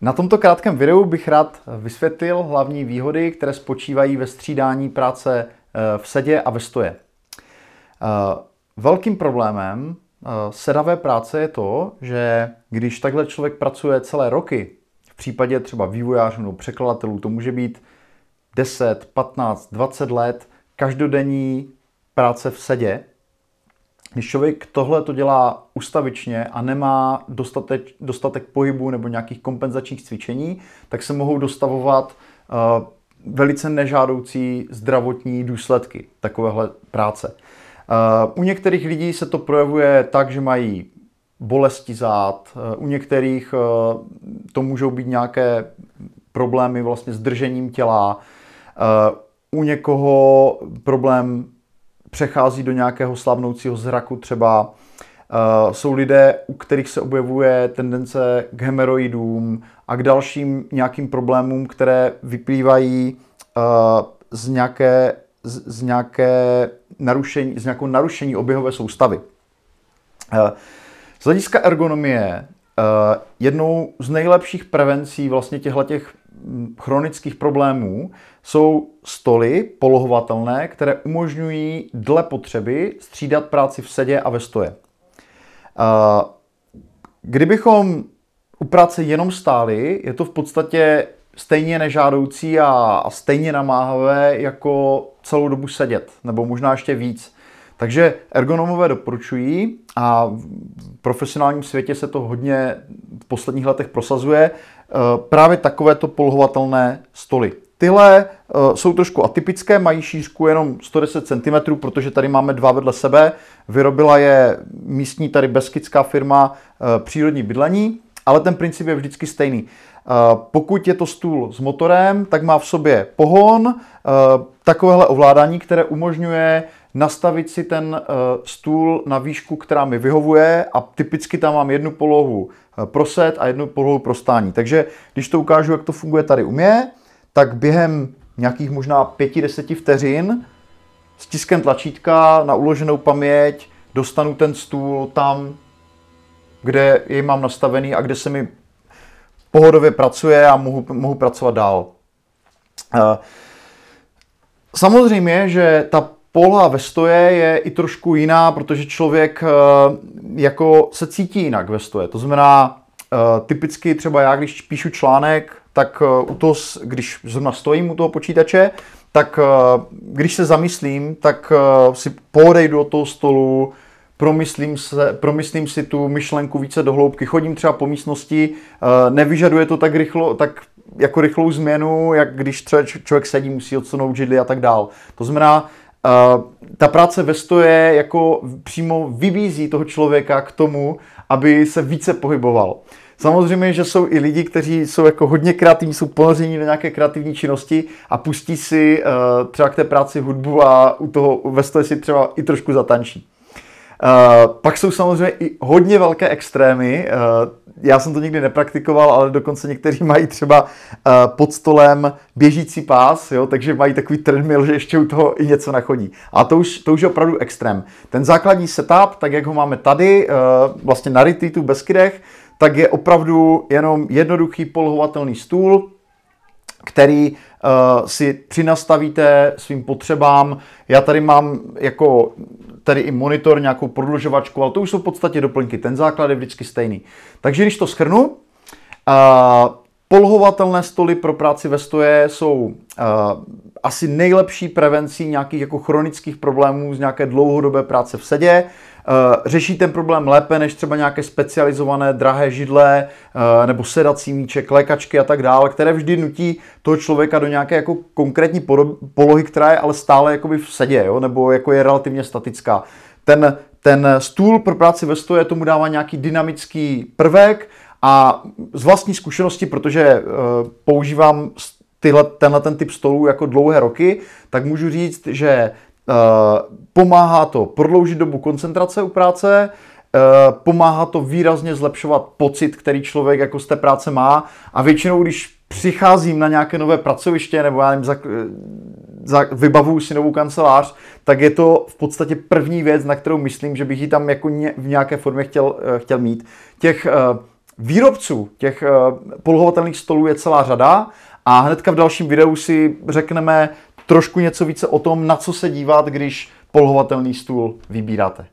Na tomto krátkém videu bych rád vysvětlil hlavní výhody, které spočívají ve střídání práce eh, v sedě a ve stoje. Eh, velkým problémem eh, sedavé práce je to, že když takhle člověk pracuje celé roky, v případě třeba vývojářů nebo překladatelů, to může být 10, 15, 20 let každodenní práce v sedě, když člověk tohle to dělá ustavičně a nemá dostatek, dostatek pohybu nebo nějakých kompenzačních cvičení, tak se mohou dostavovat uh, velice nežádoucí zdravotní důsledky takovéhle práce. Uh, u některých lidí se to projevuje tak, že mají bolesti zad, uh, u některých uh, to můžou být nějaké problémy vlastně s držením těla, u někoho problém přechází do nějakého slavnoucího zraku třeba. Uh, jsou lidé, u kterých se objevuje tendence k hemeroidům a k dalším nějakým problémům, které vyplývají uh, z nějaké, z, nějaké narušení, z nějakou narušení oběhové soustavy. Uh, z hlediska ergonomie jednou z nejlepších prevencí vlastně těchto těch chronických problémů jsou stoly polohovatelné, které umožňují dle potřeby střídat práci v sedě a ve stoje. Kdybychom u práce jenom stáli, je to v podstatě stejně nežádoucí a, stejně namáhavé jako celou dobu sedět, nebo možná ještě víc. Takže ergonomové doporučují a v profesionálním světě se to hodně v posledních letech prosazuje, právě takovéto polohovatelné stoly. Tyhle uh, jsou trošku atypické, mají šířku jenom 110 cm, protože tady máme dva vedle sebe. Vyrobila je místní tady beskidská firma uh, Přírodní bydlení, ale ten princip je vždycky stejný. Pokud je to stůl s motorem, tak má v sobě pohon, takovéhle ovládání, které umožňuje nastavit si ten uh, stůl na výšku, která mi vyhovuje a typicky tam mám jednu polohu pro set a jednu polohu pro stání. Takže když to ukážu, jak to funguje tady u mě, tak během nějakých možná pěti, deseti vteřin s tiskem tlačítka na uloženou paměť dostanu ten stůl tam, kde jej mám nastavený a kde se mi pohodově pracuje a mohu, mohu pracovat dál. Eh, samozřejmě, že ta poloha ve stoje je i trošku jiná, protože člověk eh, jako se cítí jinak ve stoje. To znamená, eh, typicky třeba já, když píšu článek, tak eh, u toho, když zrovna stojím u toho počítače, tak když se zamyslím, tak si podejdu od toho stolu, promyslím, se, promyslím si tu myšlenku více do hloubky, chodím třeba po místnosti, nevyžaduje to tak rychlo, tak jako rychlou změnu, jak když třeba člověk sedí, musí odsunout židli a tak dál. To znamená, ta práce ve stoje jako přímo vybízí toho člověka k tomu, aby se více pohyboval. Samozřejmě, že jsou i lidi, kteří jsou jako hodně kreativní, jsou ponoření do nějaké kreativní činnosti a pustí si uh, třeba k té práci hudbu a u toho ve si třeba i trošku zatančí. Uh, pak jsou samozřejmě i hodně velké extrémy. Uh, já jsem to nikdy nepraktikoval, ale dokonce někteří mají třeba uh, pod stolem běžící pás, jo, takže mají takový treadmill, že ještě u toho i něco nachodí. A to už, to už je opravdu extrém. Ten základní setup, tak jak ho máme tady, vlastně na retreatu bez Kidech, tak je opravdu jenom jednoduchý polohovatelný stůl, který uh, si přinastavíte svým potřebám. Já tady mám jako tady i monitor, nějakou prodlužovačku, ale to už jsou v podstatě doplňky. Ten základ je vždycky stejný. Takže když to schrnu, uh, polohovatelné stoly pro práci ve stoje jsou uh, asi nejlepší prevencí nějakých jako chronických problémů z nějaké dlouhodobé práce v sedě. Eh, řeší ten problém lépe než třeba nějaké specializované drahé židle eh, nebo sedací míček, lékačky a tak dále, které vždy nutí toho člověka do nějaké jako konkrétní polohy, která je ale stále jakoby v sedě, jo? nebo jako je relativně statická. Ten, ten stůl pro práci ve stoje tomu dává nějaký dynamický prvek a z vlastní zkušenosti, protože uh, používám tyhle, tenhle ten typ stolů jako dlouhé roky, tak můžu říct, že Eh, pomáhá to prodloužit dobu koncentrace u práce, eh, pomáhá to výrazně zlepšovat pocit, který člověk jako z té práce má a většinou, když přicházím na nějaké nové pracoviště nebo já nevím, za, za, vybavuju si novou kancelář, tak je to v podstatě první věc, na kterou myslím, že bych ji tam jako ně, v nějaké formě chtěl, eh, chtěl mít. Těch Výrobců těch eh, polohovatelných stolů je celá řada a hnedka v dalším videu si řekneme trošku něco více o tom, na co se dívat, když polohovatelný stůl vybíráte.